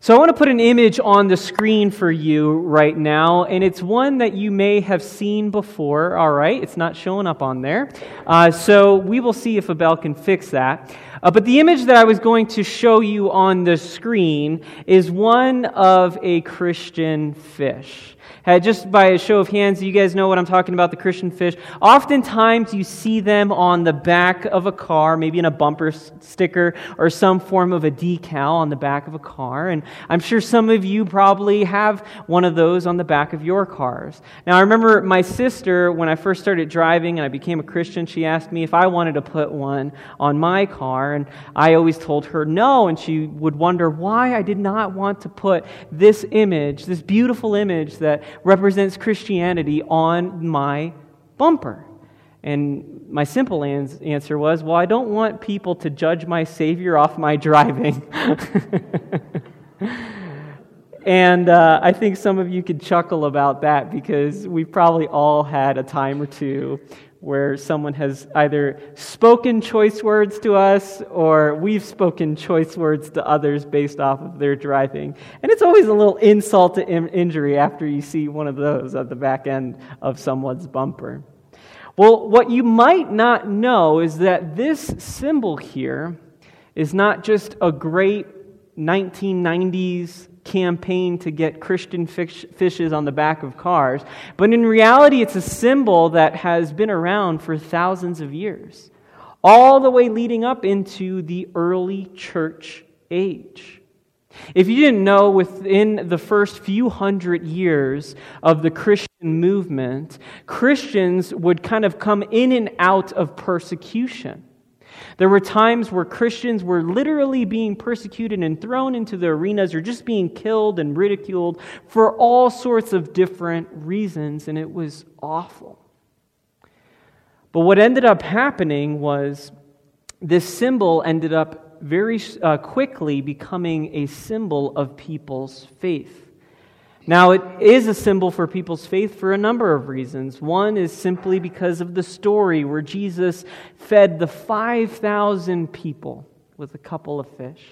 So, I want to put an image on the screen for you right now, and it's one that you may have seen before, all right? It's not showing up on there. Uh, so, we will see if Abel can fix that. Uh, but the image that I was going to show you on the screen is one of a Christian fish. Uh, just by a show of hands, you guys know what I'm talking about the Christian fish. Oftentimes, you see them on the back of a car, maybe in a bumper sticker or some form of a decal on the back of a car. And I'm sure some of you probably have one of those on the back of your cars. Now, I remember my sister, when I first started driving and I became a Christian, she asked me if I wanted to put one on my car. And I always told her no. And she would wonder why I did not want to put this image, this beautiful image that represents Christianity on my bumper? And my simple answer was, well, I don't want people to judge my Savior off my driving. and uh, I think some of you could chuckle about that because we've probably all had a time or two where someone has either spoken choice words to us or we've spoken choice words to others based off of their driving. And it's always a little insult to injury after you see one of those at the back end of someone's bumper. Well, what you might not know is that this symbol here is not just a great 1990s campaign to get Christian fish, fishes on the back of cars. But in reality, it's a symbol that has been around for thousands of years, all the way leading up into the early church age. If you didn't know, within the first few hundred years of the Christian movement, Christians would kind of come in and out of persecution. There were times where Christians were literally being persecuted and thrown into the arenas or just being killed and ridiculed for all sorts of different reasons, and it was awful. But what ended up happening was this symbol ended up very uh, quickly becoming a symbol of people's faith. Now, it is a symbol for people's faith for a number of reasons. One is simply because of the story where Jesus fed the 5,000 people with a couple of fish.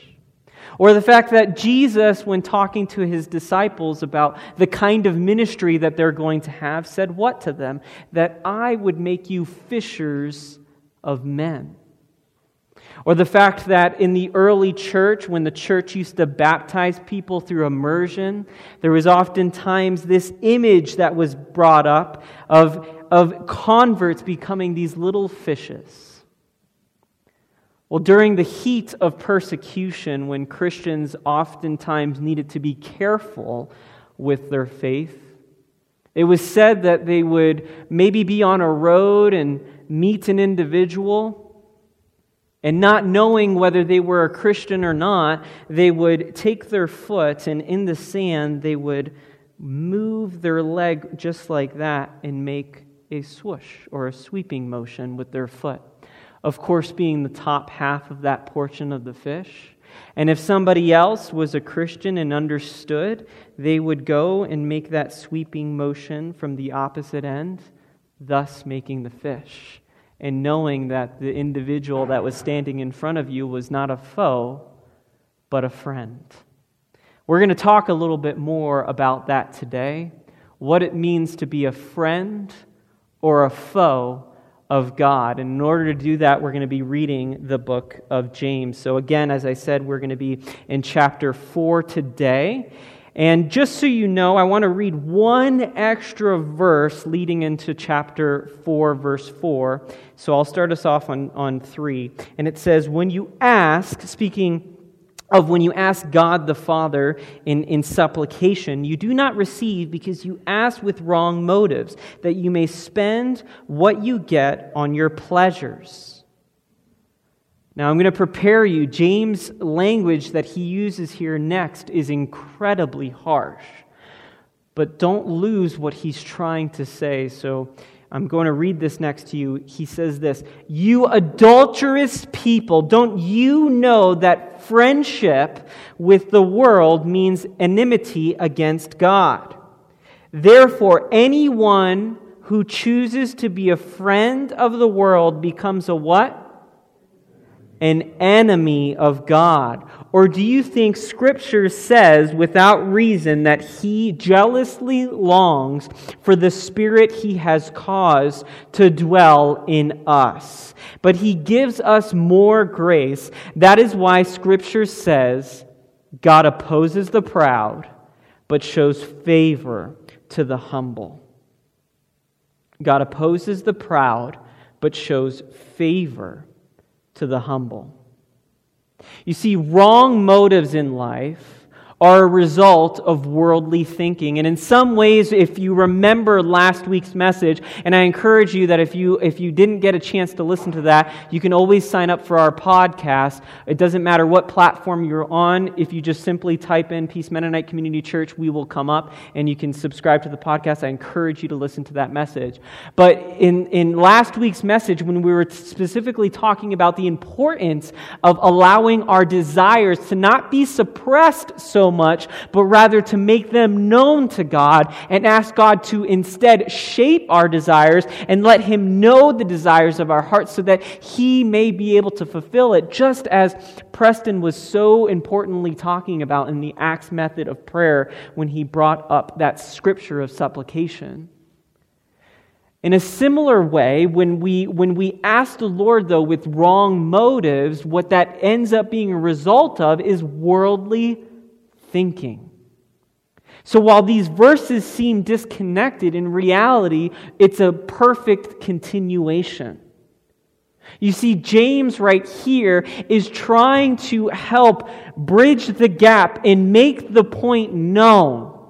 Or the fact that Jesus, when talking to his disciples about the kind of ministry that they're going to have, said what to them? That I would make you fishers of men. Or the fact that in the early church, when the church used to baptize people through immersion, there was oftentimes this image that was brought up of, of converts becoming these little fishes. Well, during the heat of persecution, when Christians oftentimes needed to be careful with their faith, it was said that they would maybe be on a road and meet an individual and not knowing whether they were a Christian or not, they would take their foot and in the sand they would move their leg just like that and make a swoosh or a sweeping motion with their foot. Of course, being the top half of that portion of the fish. And if somebody else was a Christian and understood, they would go and make that sweeping motion from the opposite end, thus making the fish and knowing that the individual that was standing in front of you was not a foe, but a friend. We're going to talk a little bit more about that today what it means to be a friend or a foe of God. And in order to do that, we're going to be reading the book of James. So, again, as I said, we're going to be in chapter 4 today. And just so you know, I want to read one extra verse leading into chapter 4, verse 4. So I'll start us off on, on 3. And it says, When you ask, speaking of when you ask God the Father in, in supplication, you do not receive because you ask with wrong motives, that you may spend what you get on your pleasures. Now, I'm going to prepare you. James' language that he uses here next is incredibly harsh. But don't lose what he's trying to say. So I'm going to read this next to you. He says this You adulterous people, don't you know that friendship with the world means enmity against God? Therefore, anyone who chooses to be a friend of the world becomes a what? An enemy of God? Or do you think Scripture says without reason that He jealously longs for the Spirit He has caused to dwell in us? But He gives us more grace. That is why Scripture says God opposes the proud, but shows favor to the humble. God opposes the proud, but shows favor to the humble. You see, wrong motives in life are a result of worldly thinking. And in some ways, if you remember last week's message, and I encourage you that if you, if you didn't get a chance to listen to that, you can always sign up for our podcast. It doesn't matter what platform you're on. If you just simply type in Peace Mennonite Community Church, we will come up and you can subscribe to the podcast. I encourage you to listen to that message. But in, in last week's message, when we were specifically talking about the importance of allowing our desires to not be suppressed so much, but rather to make them known to God and ask God to instead shape our desires and let Him know the desires of our hearts so that He may be able to fulfill it, just as Preston was so importantly talking about in the Acts method of prayer when he brought up that scripture of supplication. In a similar way, when we, when we ask the Lord, though, with wrong motives, what that ends up being a result of is worldly thinking. So while these verses seem disconnected, in reality, it's a perfect continuation. You see, James right here is trying to help bridge the gap and make the point known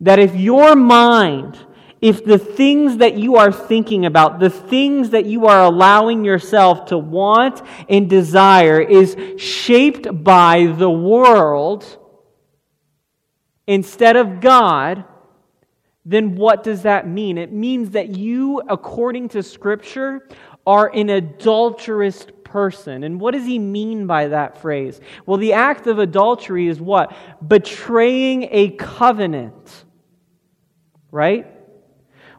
that if your mind, if the things that you are thinking about, the things that you are allowing yourself to want and desire is shaped by the world, instead of God, then what does that mean? It means that you, according to Scripture, are an adulterous person. And what does he mean by that phrase? Well, the act of adultery is what? Betraying a covenant, right?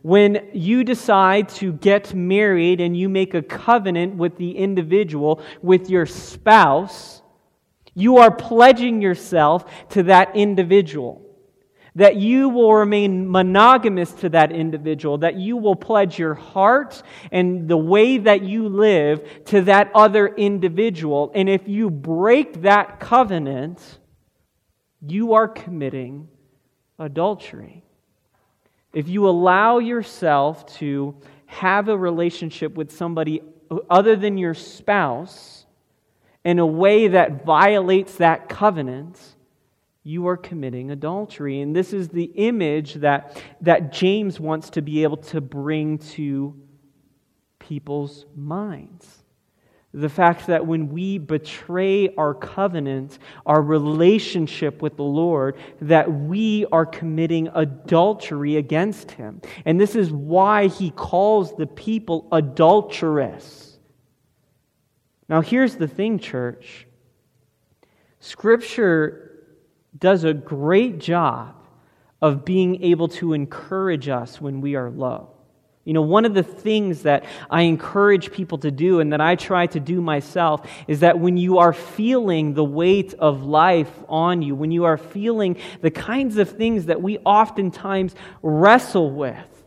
When you decide to get married and you make a covenant with the individual, with your spouse, you are pledging yourself to that individual. That you will remain monogamous to that individual, that you will pledge your heart and the way that you live to that other individual. And if you break that covenant, you are committing adultery. If you allow yourself to have a relationship with somebody other than your spouse, in a way that violates that covenant, you are committing adultery. And this is the image that, that James wants to be able to bring to people's minds. The fact that when we betray our covenant, our relationship with the Lord, that we are committing adultery against Him. And this is why He calls the people adulterous. Now, here's the thing, church Scripture does a great job of being able to encourage us when we are low. You know, one of the things that I encourage people to do and that I try to do myself is that when you are feeling the weight of life on you, when you are feeling the kinds of things that we oftentimes wrestle with,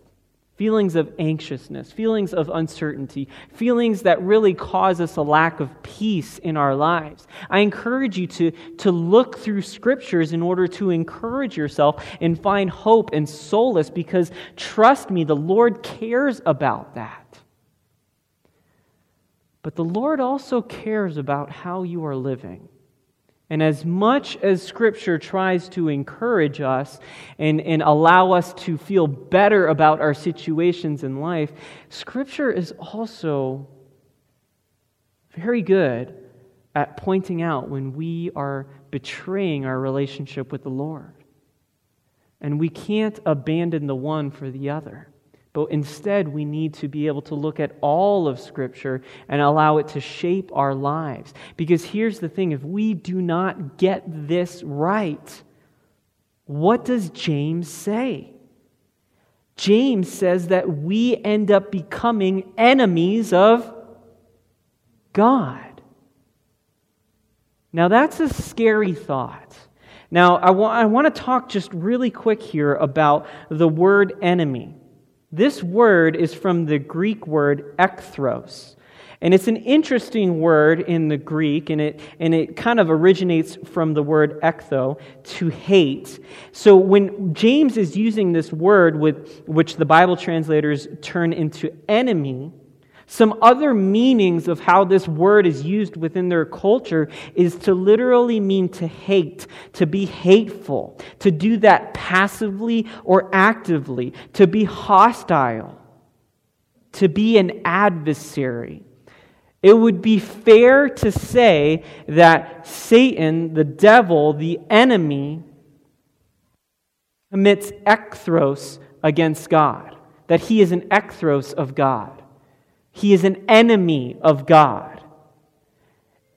feelings of anxiousness, feelings of uncertainty, feelings that really cause us a lack of peace in our lives. I encourage you to, to look through scriptures in order to encourage yourself and find hope and solace because trust me, the Lord cares about that. But the Lord also cares about how you are living. And as much as Scripture tries to encourage us and, and allow us to feel better about our situations in life, Scripture is also very good at pointing out when we are betraying our relationship with the Lord. And we can't abandon the one for the other. But instead, we need to be able to look at all of Scripture and allow it to shape our lives. Because here's the thing if we do not get this right, what does James say? James says that we end up becoming enemies of God. Now, that's a scary thought. Now, I, wa- I want to talk just really quick here about the word enemy. This word is from the Greek word ekthros. And it's an interesting word in the Greek, and it, and it kind of originates from the word ektho, to hate. So when James is using this word, with, which the Bible translators turn into enemy, some other meanings of how this word is used within their culture is to literally mean to hate, to be hateful, to do that passively or actively, to be hostile, to be an adversary. It would be fair to say that Satan, the devil, the enemy, commits ekthros against God, that he is an ekthros of God. He is an enemy of God.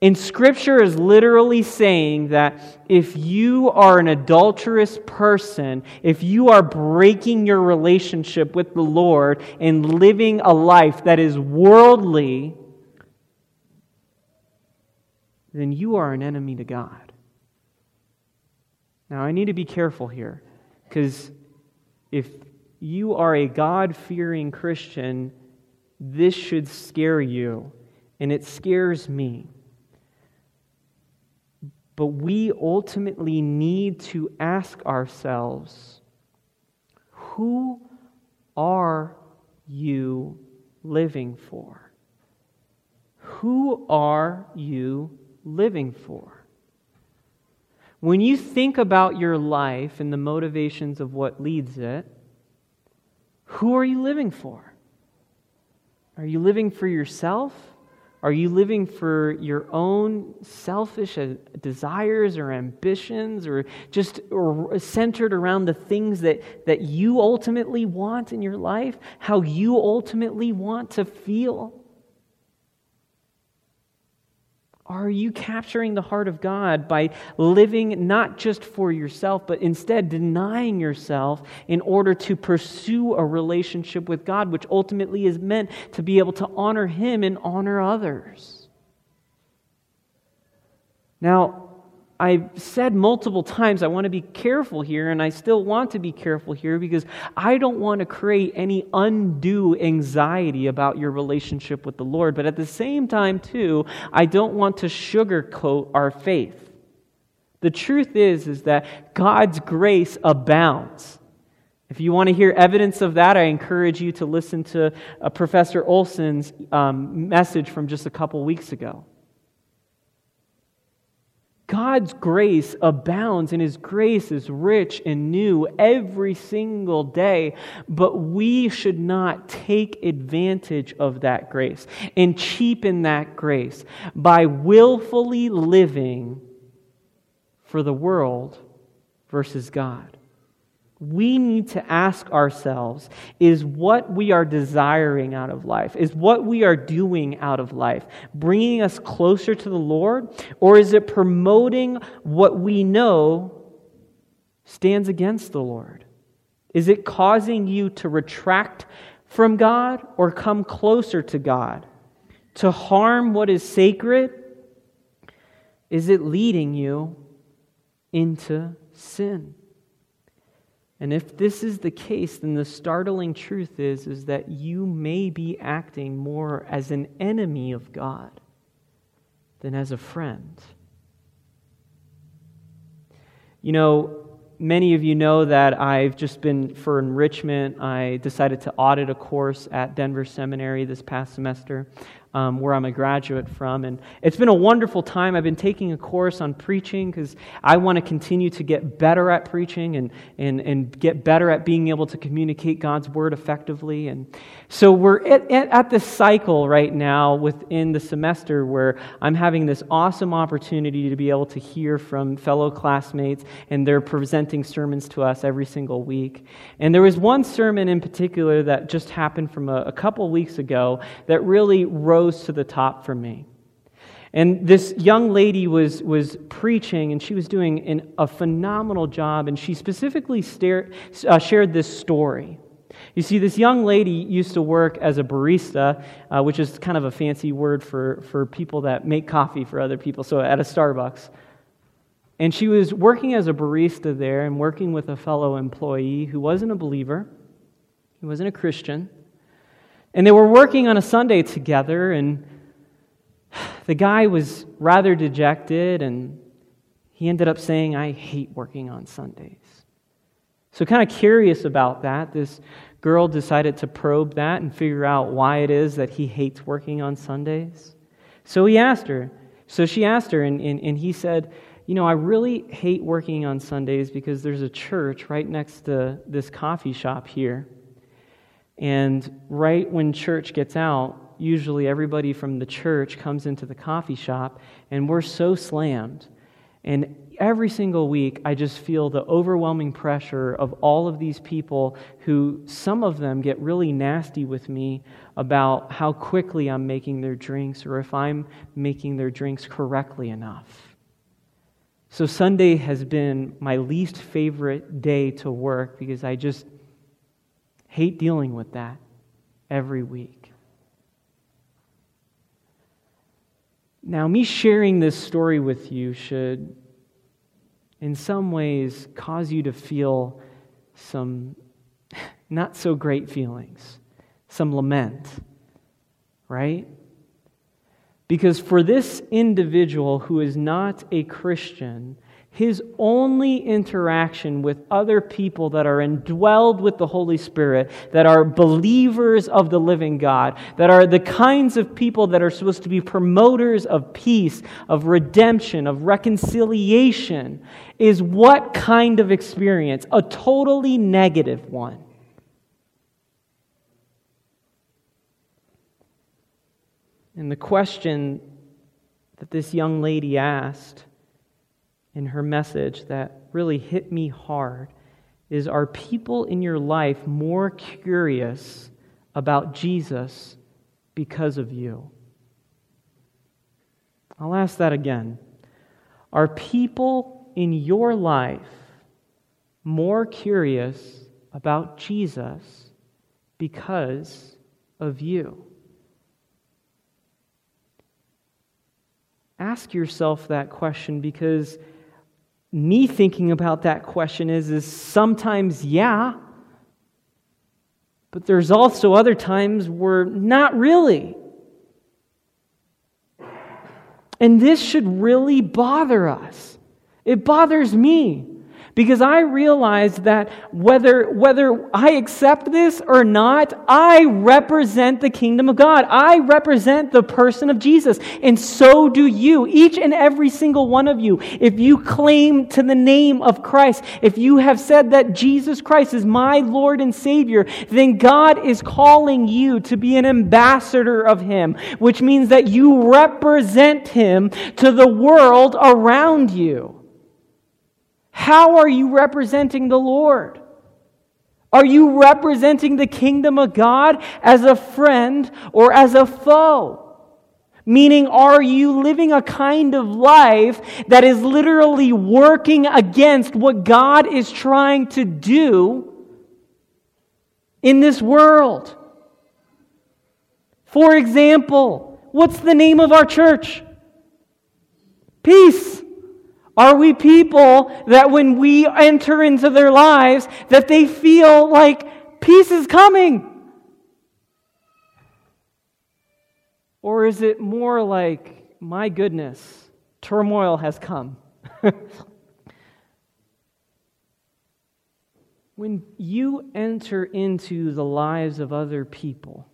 And Scripture is literally saying that if you are an adulterous person, if you are breaking your relationship with the Lord and living a life that is worldly, then you are an enemy to God. Now, I need to be careful here because if you are a God fearing Christian, this should scare you, and it scares me. But we ultimately need to ask ourselves who are you living for? Who are you living for? When you think about your life and the motivations of what leads it, who are you living for? Are you living for yourself? Are you living for your own selfish uh, desires or ambitions or just centered around the things that, that you ultimately want in your life? How you ultimately want to feel? Are you capturing the heart of God by living not just for yourself, but instead denying yourself in order to pursue a relationship with God, which ultimately is meant to be able to honor Him and honor others? Now, I've said multiple times I want to be careful here, and I still want to be careful here because I don't want to create any undue anxiety about your relationship with the Lord. But at the same time, too, I don't want to sugarcoat our faith. The truth is, is that God's grace abounds. If you want to hear evidence of that, I encourage you to listen to uh, Professor Olson's um, message from just a couple weeks ago. God's grace abounds and His grace is rich and new every single day, but we should not take advantage of that grace and cheapen that grace by willfully living for the world versus God we need to ask ourselves is what we are desiring out of life, is what we are doing out of life bringing us closer to the Lord, or is it promoting what we know stands against the Lord? Is it causing you to retract from God or come closer to God? To harm what is sacred? Is it leading you into sin? And if this is the case, then the startling truth is, is that you may be acting more as an enemy of God than as a friend. You know, many of you know that I've just been, for enrichment, I decided to audit a course at Denver Seminary this past semester um, where I'm a graduate from. And it's been a wonderful time. I've been taking a course on preaching because I want to continue to get better at preaching and, and, and get better at being able to communicate God's word effectively. And so we're at, at, at this cycle right now within the semester where I'm having this awesome opportunity to be able to hear from fellow classmates, and they're presenting sermons to us every single week. And there was one sermon in particular that just happened from a, a couple weeks ago that really rose rose to the top for me. And this young lady was, was preaching, and she was doing an, a phenomenal job. And she specifically uh, shared this story. You see, this young lady used to work as a barista, uh, which is kind of a fancy word for, for people that make coffee for other people, so at a Starbucks. And she was working as a barista there and working with a fellow employee who wasn't a believer, he wasn't a Christian. And they were working on a Sunday together, and the guy was rather dejected, and he ended up saying, I hate working on Sundays. So, kind of curious about that, this girl decided to probe that and figure out why it is that he hates working on Sundays. So he asked her. So she asked her, and, and, and he said, You know, I really hate working on Sundays because there's a church right next to this coffee shop here. And right when church gets out, usually everybody from the church comes into the coffee shop, and we're so slammed. And every single week, I just feel the overwhelming pressure of all of these people who, some of them, get really nasty with me about how quickly I'm making their drinks or if I'm making their drinks correctly enough. So, Sunday has been my least favorite day to work because I just hate dealing with that every week. Now, me sharing this story with you should in some ways cause you to feel some not so great feelings, some lament, right? Because for this individual who is not a Christian, his only interaction with other people that are indwelled with the Holy Spirit, that are believers of the living God, that are the kinds of people that are supposed to be promoters of peace, of redemption, of reconciliation, is what kind of experience? A totally negative one. And the question that this young lady asked in her message that really hit me hard is Are people in your life more curious about Jesus because of you? I'll ask that again. Are people in your life more curious about Jesus because of you? Ask yourself that question because me thinking about that question is, is sometimes, yeah, but there's also other times where not really. And this should really bother us. It bothers me because I realize that whether, whether I accept this or not, I represent the kingdom of God. I represent the person of Jesus. And so do you, each and every single one of you. If you claim to the name of Christ, if you have said that Jesus Christ is my Lord and Savior, then God is calling you to be an ambassador of Him, which means that you represent Him to the world around you. How are you representing the Lord? Are you representing the kingdom of God as a friend or as a foe? Meaning, are you living a kind of life that is literally working against what God is trying to do in this world? For example, what's the name of our church? Peace. Are we people that when we enter into their lives that they feel like peace is coming? Or is it more like, my goodness, turmoil has come? when you enter into the lives of other people,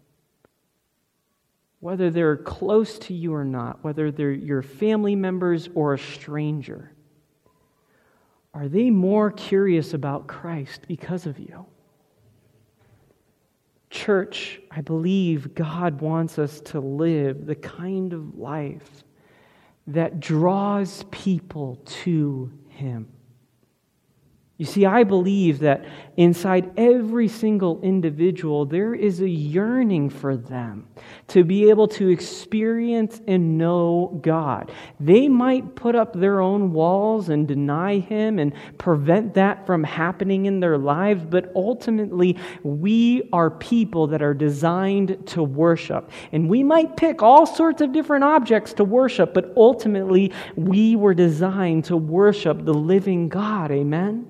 whether they're close to you or not, whether they're your family members or a stranger, are they more curious about Christ because of you? Church, I believe God wants us to live the kind of life that draws people to Him. You see, I believe that inside every single individual, there is a yearning for them to be able to experience and know God. They might put up their own walls and deny Him and prevent that from happening in their lives, but ultimately, we are people that are designed to worship. And we might pick all sorts of different objects to worship, but ultimately, we were designed to worship the living God. Amen?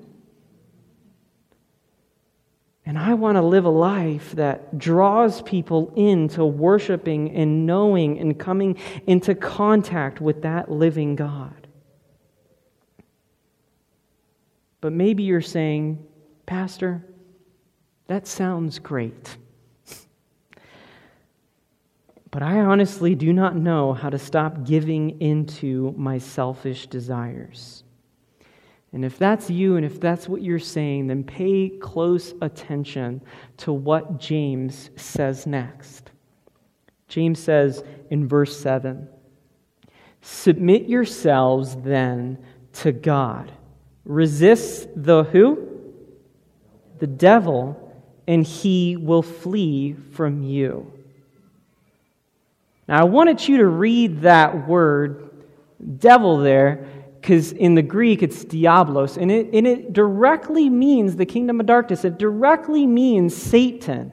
And I want to live a life that draws people into worshiping and knowing and coming into contact with that living God. But maybe you're saying, Pastor, that sounds great. But I honestly do not know how to stop giving into my selfish desires. And if that's you and if that's what you're saying, then pay close attention to what James says next. James says in verse 7 Submit yourselves then to God. Resist the who? The devil, and he will flee from you. Now, I wanted you to read that word, devil, there because in the Greek it's diablos, and it, and it directly means the kingdom of darkness. It directly means Satan.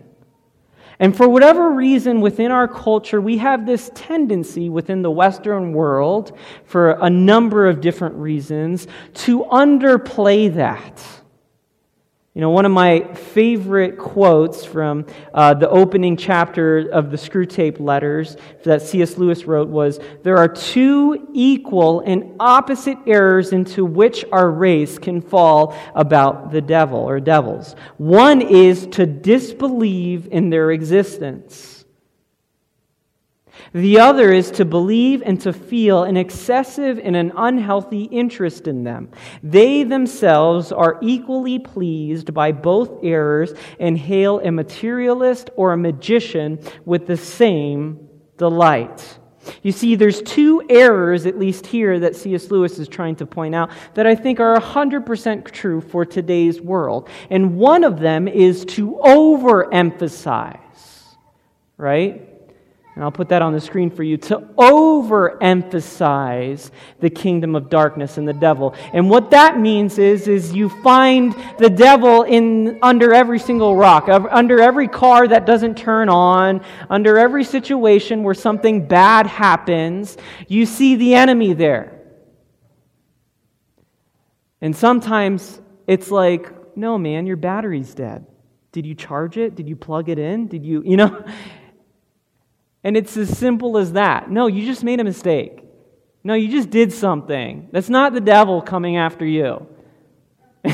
And for whatever reason within our culture, we have this tendency within the Western world, for a number of different reasons, to underplay that. You know, one of my favorite quotes from uh, the opening chapter of the Screwtape Letters that C.S. Lewis wrote was There are two equal and opposite errors into which our race can fall about the devil or devils. One is to disbelieve in their existence. The other is to believe and to feel an excessive and an unhealthy interest in them. They themselves are equally pleased by both errors and hail a materialist or a magician with the same delight. You see, there's two errors, at least here, that C.S. Lewis is trying to point out that I think are 100% true for today's world. And one of them is to overemphasize, right? And I'll put that on the screen for you, to overemphasize the kingdom of darkness and the devil. And what that means is, is you find the devil in under every single rock, under every car that doesn't turn on, under every situation where something bad happens, you see the enemy there. And sometimes it's like, no, man, your battery's dead. Did you charge it? Did you plug it in? Did you, you know? And it's as simple as that. No, you just made a mistake. No, you just did something. That's not the devil coming after you.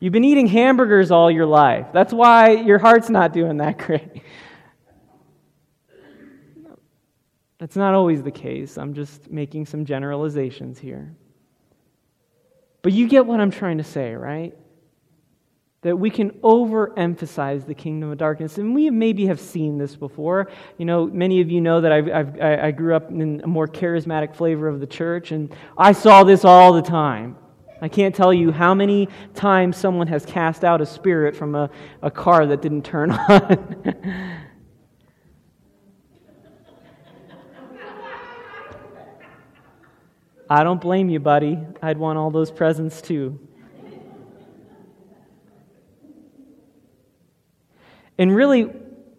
You've been eating hamburgers all your life. That's why your heart's not doing that great. That's not always the case. I'm just making some generalizations here. But you get what I'm trying to say, right? That we can overemphasize the kingdom of darkness. And we maybe have seen this before. You know, many of you know that I've, I've, i grew up in a more charismatic flavor of the church, and I saw this all the time. I can't tell you how many times someone has cast out a spirit from a, a car that didn't turn on. I don't blame you, buddy. I'd want all those presents too. And really,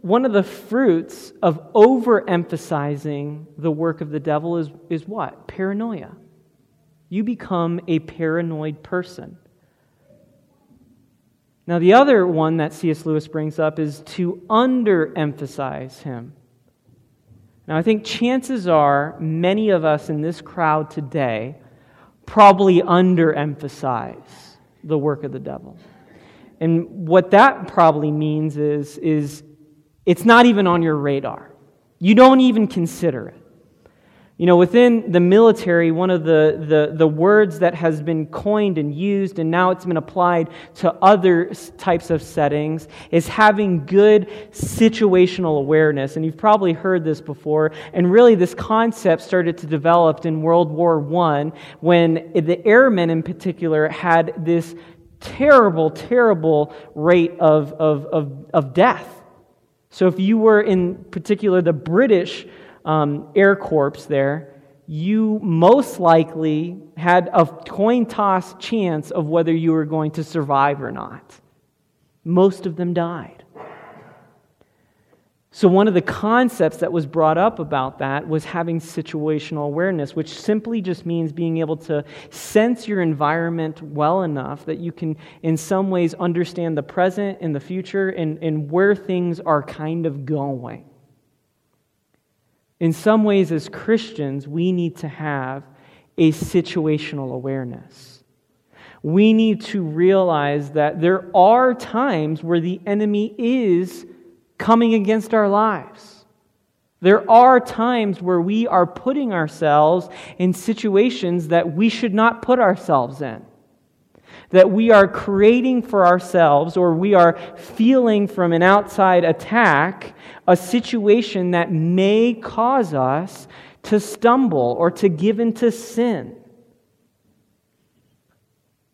one of the fruits of overemphasizing the work of the devil is, is what? Paranoia. You become a paranoid person. Now, the other one that C.S. Lewis brings up is to underemphasize him. Now, I think chances are many of us in this crowd today probably underemphasize the work of the devil. And what that probably means is, is it's not even on your radar. You don't even consider it. You know, within the military, one of the, the, the words that has been coined and used, and now it's been applied to other types of settings, is having good situational awareness. And you've probably heard this before. And really, this concept started to develop in World War I when the airmen, in particular, had this terrible, terrible rate of, of, of, of death. So, if you were in particular the British um, Air Corps there, you most likely had a coin toss chance of whether you were going to survive or not. Most of them died. So, one of the concepts that was brought up about that was having situational awareness, which simply just means being able to sense your environment well enough that you can, in some ways, understand the present and the future and, and where things are kind of going. In some ways, as Christians, we need to have a situational awareness. We need to realize that there are times where the enemy is coming against our lives. There are times where we are putting ourselves in situations that we should not put ourselves in. That we are creating for ourselves or we are feeling from an outside attack a situation that may cause us to stumble or to give into sin.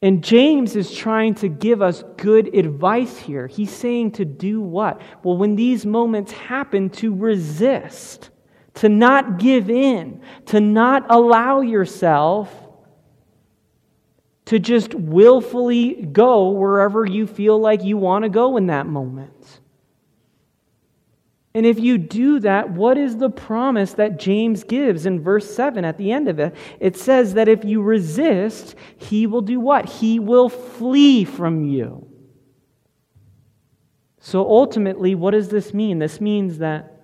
And James is trying to give us good advice here. He's saying to do what? Well, when these moments happen, to resist, to not give in, to not allow yourself to just willfully go wherever you feel like you want to go in that moment. And if you do that, what is the promise that James gives in verse 7 at the end of it? It says that if you resist, he will do what? He will flee from you. So ultimately, what does this mean? This means that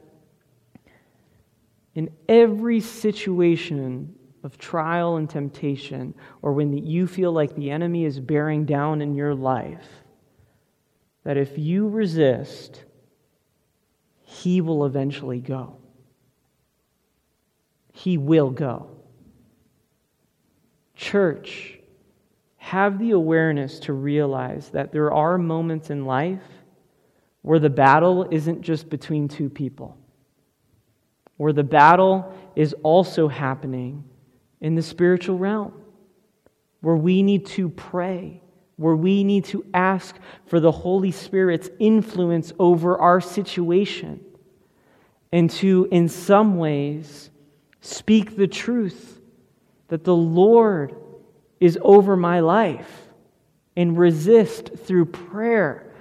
in every situation of trial and temptation, or when you feel like the enemy is bearing down in your life, that if you resist, he will eventually go. He will go. Church, have the awareness to realize that there are moments in life where the battle isn't just between two people, where the battle is also happening in the spiritual realm, where we need to pray where we need to ask for the Holy Spirit's influence over our situation and to, in some ways, speak the truth that the Lord is over my life and resist through prayer.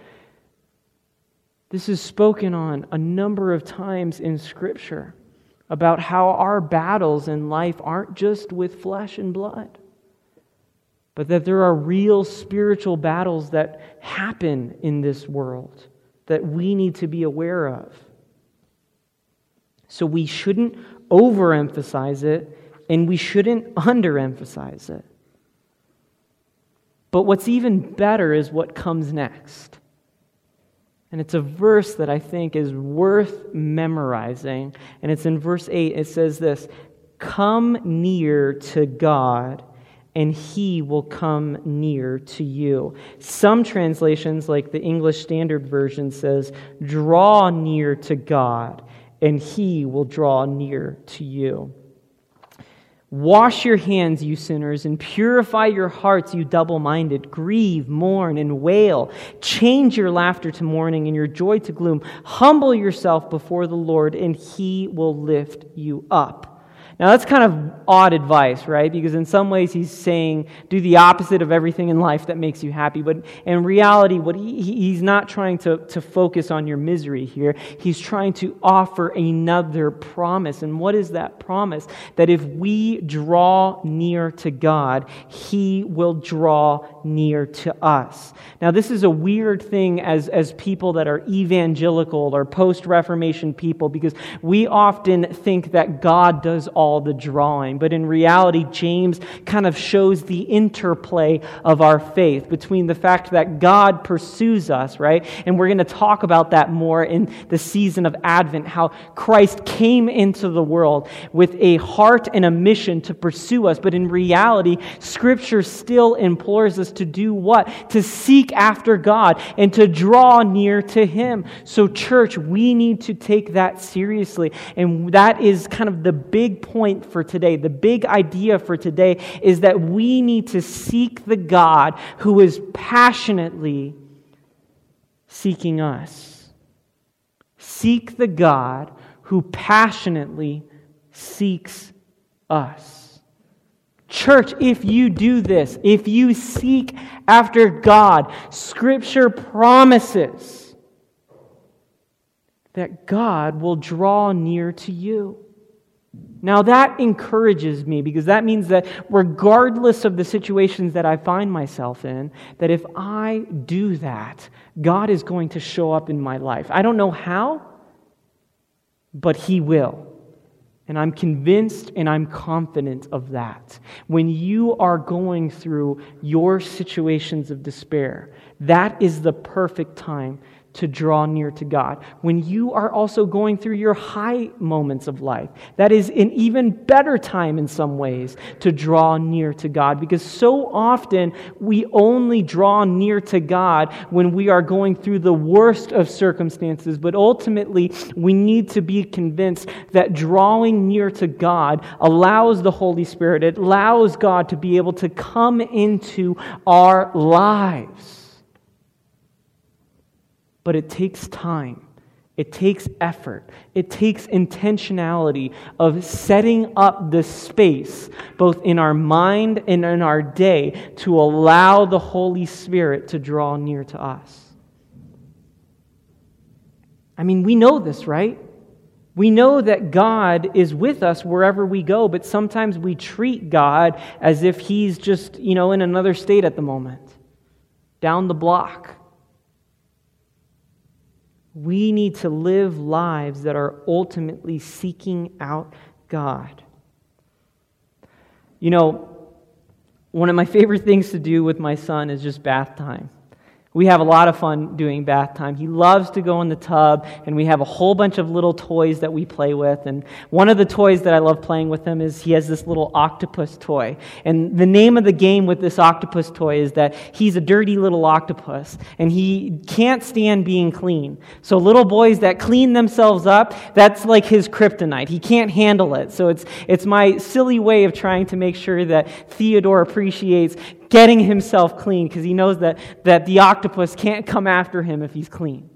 This is spoken on a number of times in Scripture about how our battles in life aren't just with flesh and blood but that there are real spiritual battles that happen in this world that we need to be aware of. So we shouldn't overemphasize it and we shouldn't underemphasize it. But what's even better is what comes next. And it's a verse that I think is worth memorizing. And it's in verse 8. It says this Come near to God and he will come near to you. Some translations, like the English Standard Version, says, Draw near to God, and he will draw near to you. Wash your hands, you sinners, and purify your hearts, you double minded. Grieve, mourn, and wail. Change your laughter to mourning and your joy to gloom. Humble yourself before the Lord, and he will lift you up. Now, that's kind of odd advice, right? Because in some ways he's saying do the opposite of everything in life that makes you happy. But in reality, what he, he's not trying to, to focus on your misery here. He's trying to offer another promise. And what is that promise? That if we draw near to God, he will draw near to us. Now, this is a weird thing as, as people that are evangelical or post Reformation people because we often think that God does all all the drawing. But in reality, James kind of shows the interplay of our faith between the fact that God pursues us, right? And we're going to talk about that more in the season of Advent, how Christ came into the world with a heart and a mission to pursue us. But in reality, Scripture still implores us to do what? To seek after God and to draw near to Him. So, church, we need to take that seriously. And that is kind of the big point for today. The big idea for today is that we need to seek the God who is passionately seeking us. Seek the God who passionately seeks us. Church, if you do this, if you seek after God, Scripture promises that God will draw near to you. Now, that encourages me because that means that regardless of the situations that I find myself in, that if I do that, God is going to show up in my life. I don't know how, but He will. And I'm convinced and I'm confident of that. When you are going through your situations of despair, that is the perfect time to draw near to God. When you are also going through your high moments of life, that is an even better time in some ways to draw near to God because so often we only draw near to God when we are going through the worst of circumstances. But ultimately, we need to be convinced that drawing near to God allows the Holy Spirit, it allows God to be able to come into our lives. But it takes time. It takes effort. It takes intentionality of setting up the space, both in our mind and in our day, to allow the Holy Spirit to draw near to us. I mean, we know this, right? We know that God is with us wherever we go, but sometimes we treat God as if He's just, you know, in another state at the moment, down the block. We need to live lives that are ultimately seeking out God. You know, one of my favorite things to do with my son is just bath time. We have a lot of fun doing bath time. He loves to go in the tub, and we have a whole bunch of little toys that we play with. And one of the toys that I love playing with him is he has this little octopus toy. And the name of the game with this octopus toy is that he's a dirty little octopus, and he can't stand being clean. So little boys that clean themselves up, that's like his kryptonite. He can't handle it. So it's, it's my silly way of trying to make sure that Theodore appreciates getting himself clean because he knows that, that the octopus can't come after him if he's clean.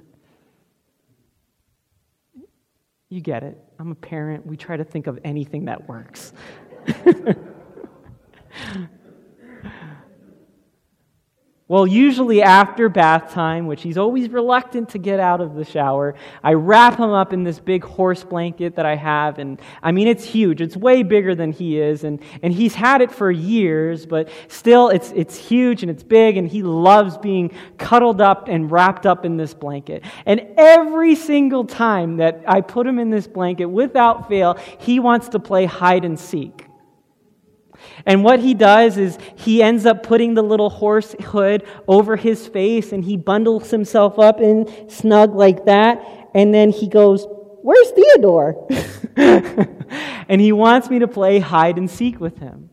You get it. I'm a parent. We try to think of anything that works. Well, usually after bath time, which he's always reluctant to get out of the shower, I wrap him up in this big horse blanket that I have. And I mean, it's huge. It's way bigger than he is. And, and he's had it for years, but still, it's, it's huge and it's big. And he loves being cuddled up and wrapped up in this blanket. And every single time that I put him in this blanket, without fail, he wants to play hide and seek. And what he does is he ends up putting the little horse hood over his face and he bundles himself up in snug like that. And then he goes, Where's Theodore? and he wants me to play hide and seek with him.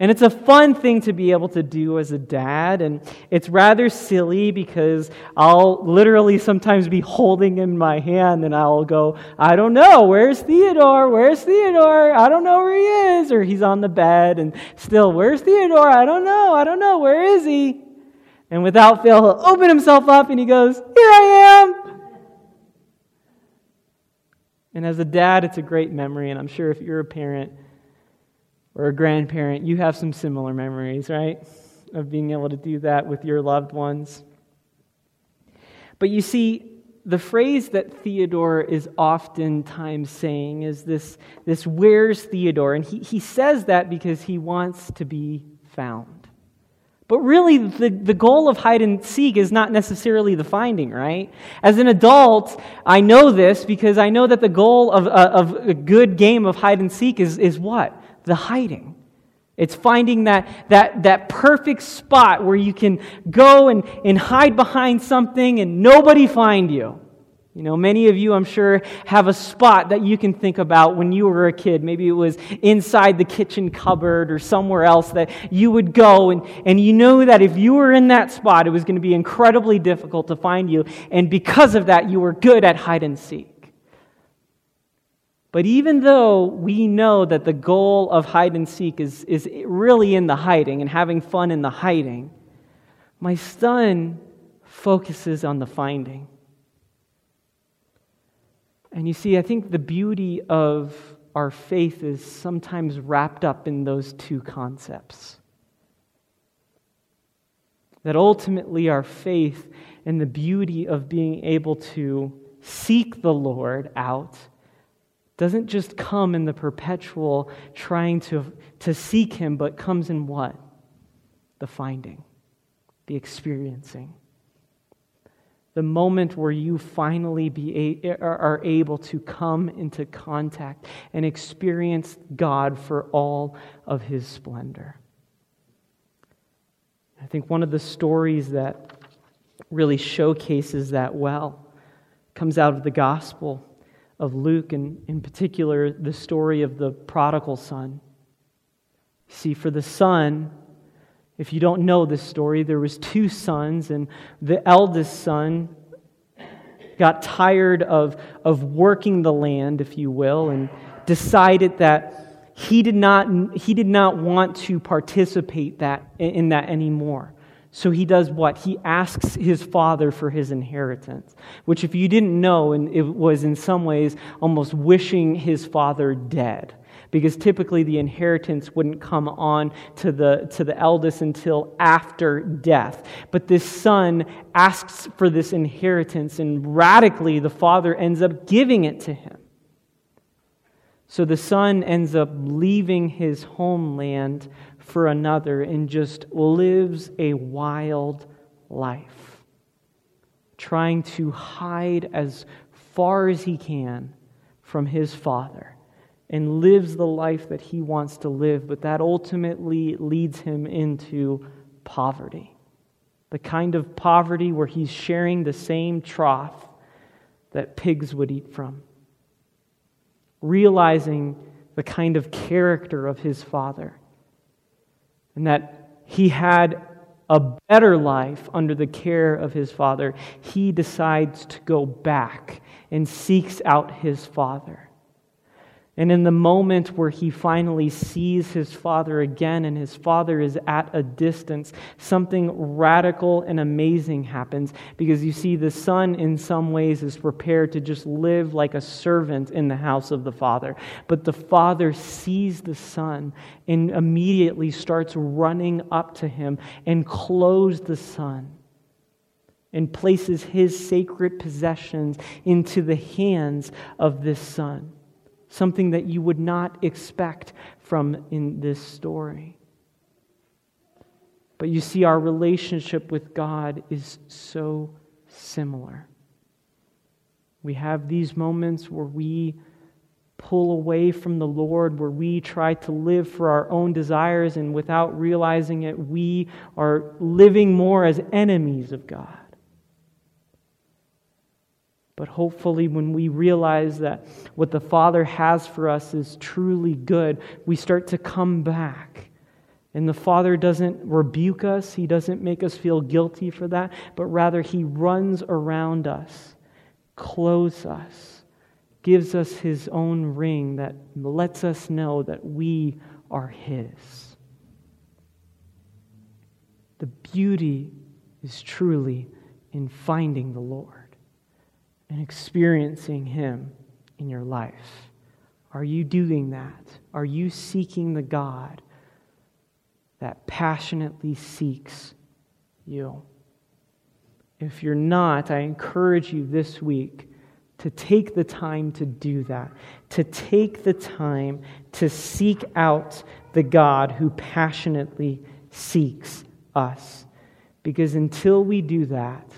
And it's a fun thing to be able to do as a dad. And it's rather silly because I'll literally sometimes be holding him in my hand and I'll go, I don't know, where's Theodore? Where's Theodore? I don't know where he is. Or he's on the bed and still, where's Theodore? I don't know. I don't know. Where is he? And without fail, he'll open himself up and he goes, Here I am. And as a dad, it's a great memory. And I'm sure if you're a parent, or a grandparent, you have some similar memories, right? Of being able to do that with your loved ones. But you see, the phrase that Theodore is oftentimes saying is this, this where's Theodore? And he, he says that because he wants to be found. But really, the, the goal of hide and seek is not necessarily the finding, right? As an adult, I know this because I know that the goal of, uh, of a good game of hide and seek is, is what? The hiding. It's finding that, that, that perfect spot where you can go and, and hide behind something and nobody find you. You know, many of you, I'm sure, have a spot that you can think about when you were a kid. Maybe it was inside the kitchen cupboard or somewhere else that you would go, and, and you know that if you were in that spot, it was going to be incredibly difficult to find you. And because of that, you were good at hide and seek. But even though we know that the goal of hide and seek is, is really in the hiding and having fun in the hiding, my son focuses on the finding. And you see, I think the beauty of our faith is sometimes wrapped up in those two concepts. That ultimately, our faith and the beauty of being able to seek the Lord out doesn't just come in the perpetual trying to, to seek Him, but comes in what? The finding, the experiencing the moment where you finally be a, are able to come into contact and experience God for all of his splendor. I think one of the stories that really showcases that well comes out of the Gospel of Luke, and in particular, the story of the prodigal son. See, for the son, if you don't know this story, there was two sons, and the eldest son got tired of, of working the land, if you will, and decided that he did not, he did not want to participate that, in that anymore. So he does what? He asks his father for his inheritance, which, if you didn't know, and it was in some ways almost wishing his father dead because typically the inheritance wouldn't come on to the, to the eldest until after death. But this son asks for this inheritance, and radically the father ends up giving it to him. So the son ends up leaving his homeland for another and just lives a wild life, trying to hide as far as he can from his father and lives the life that he wants to live, but that ultimately leads him into poverty. The kind of poverty where he's sharing the same trough that pigs would eat from. Realizing the kind of character of his father, and that he had a better life under the care of his father, he decides to go back and seeks out his father. And in the moment where he finally sees his father again and his father is at a distance, something radical and amazing happens because you see, the son in some ways is prepared to just live like a servant in the house of the father. But the father sees the son and immediately starts running up to him and clothes the son and places his sacred possessions into the hands of this son something that you would not expect from in this story. But you see, our relationship with God is so similar. We have these moments where we pull away from the Lord, where we try to live for our own desires, and without realizing it, we are living more as enemies of God. But hopefully, when we realize that what the Father has for us is truly good, we start to come back. And the Father doesn't rebuke us, He doesn't make us feel guilty for that, but rather He runs around us, clothes us, gives us His own ring that lets us know that we are His. The beauty is truly in finding the Lord and experiencing Him in your life? Are you doing that? Are you seeking the God that passionately seeks you? If you're not, I encourage you this week to take the time to do that, to take the time to seek out the God who passionately seeks us. Because until we do that,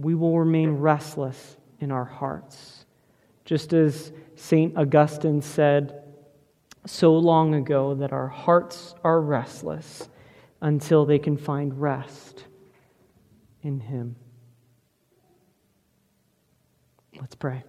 we will remain restless in our hearts. Just as St. Augustine said so long ago, that our hearts are restless until they can find rest in Him. Let's pray.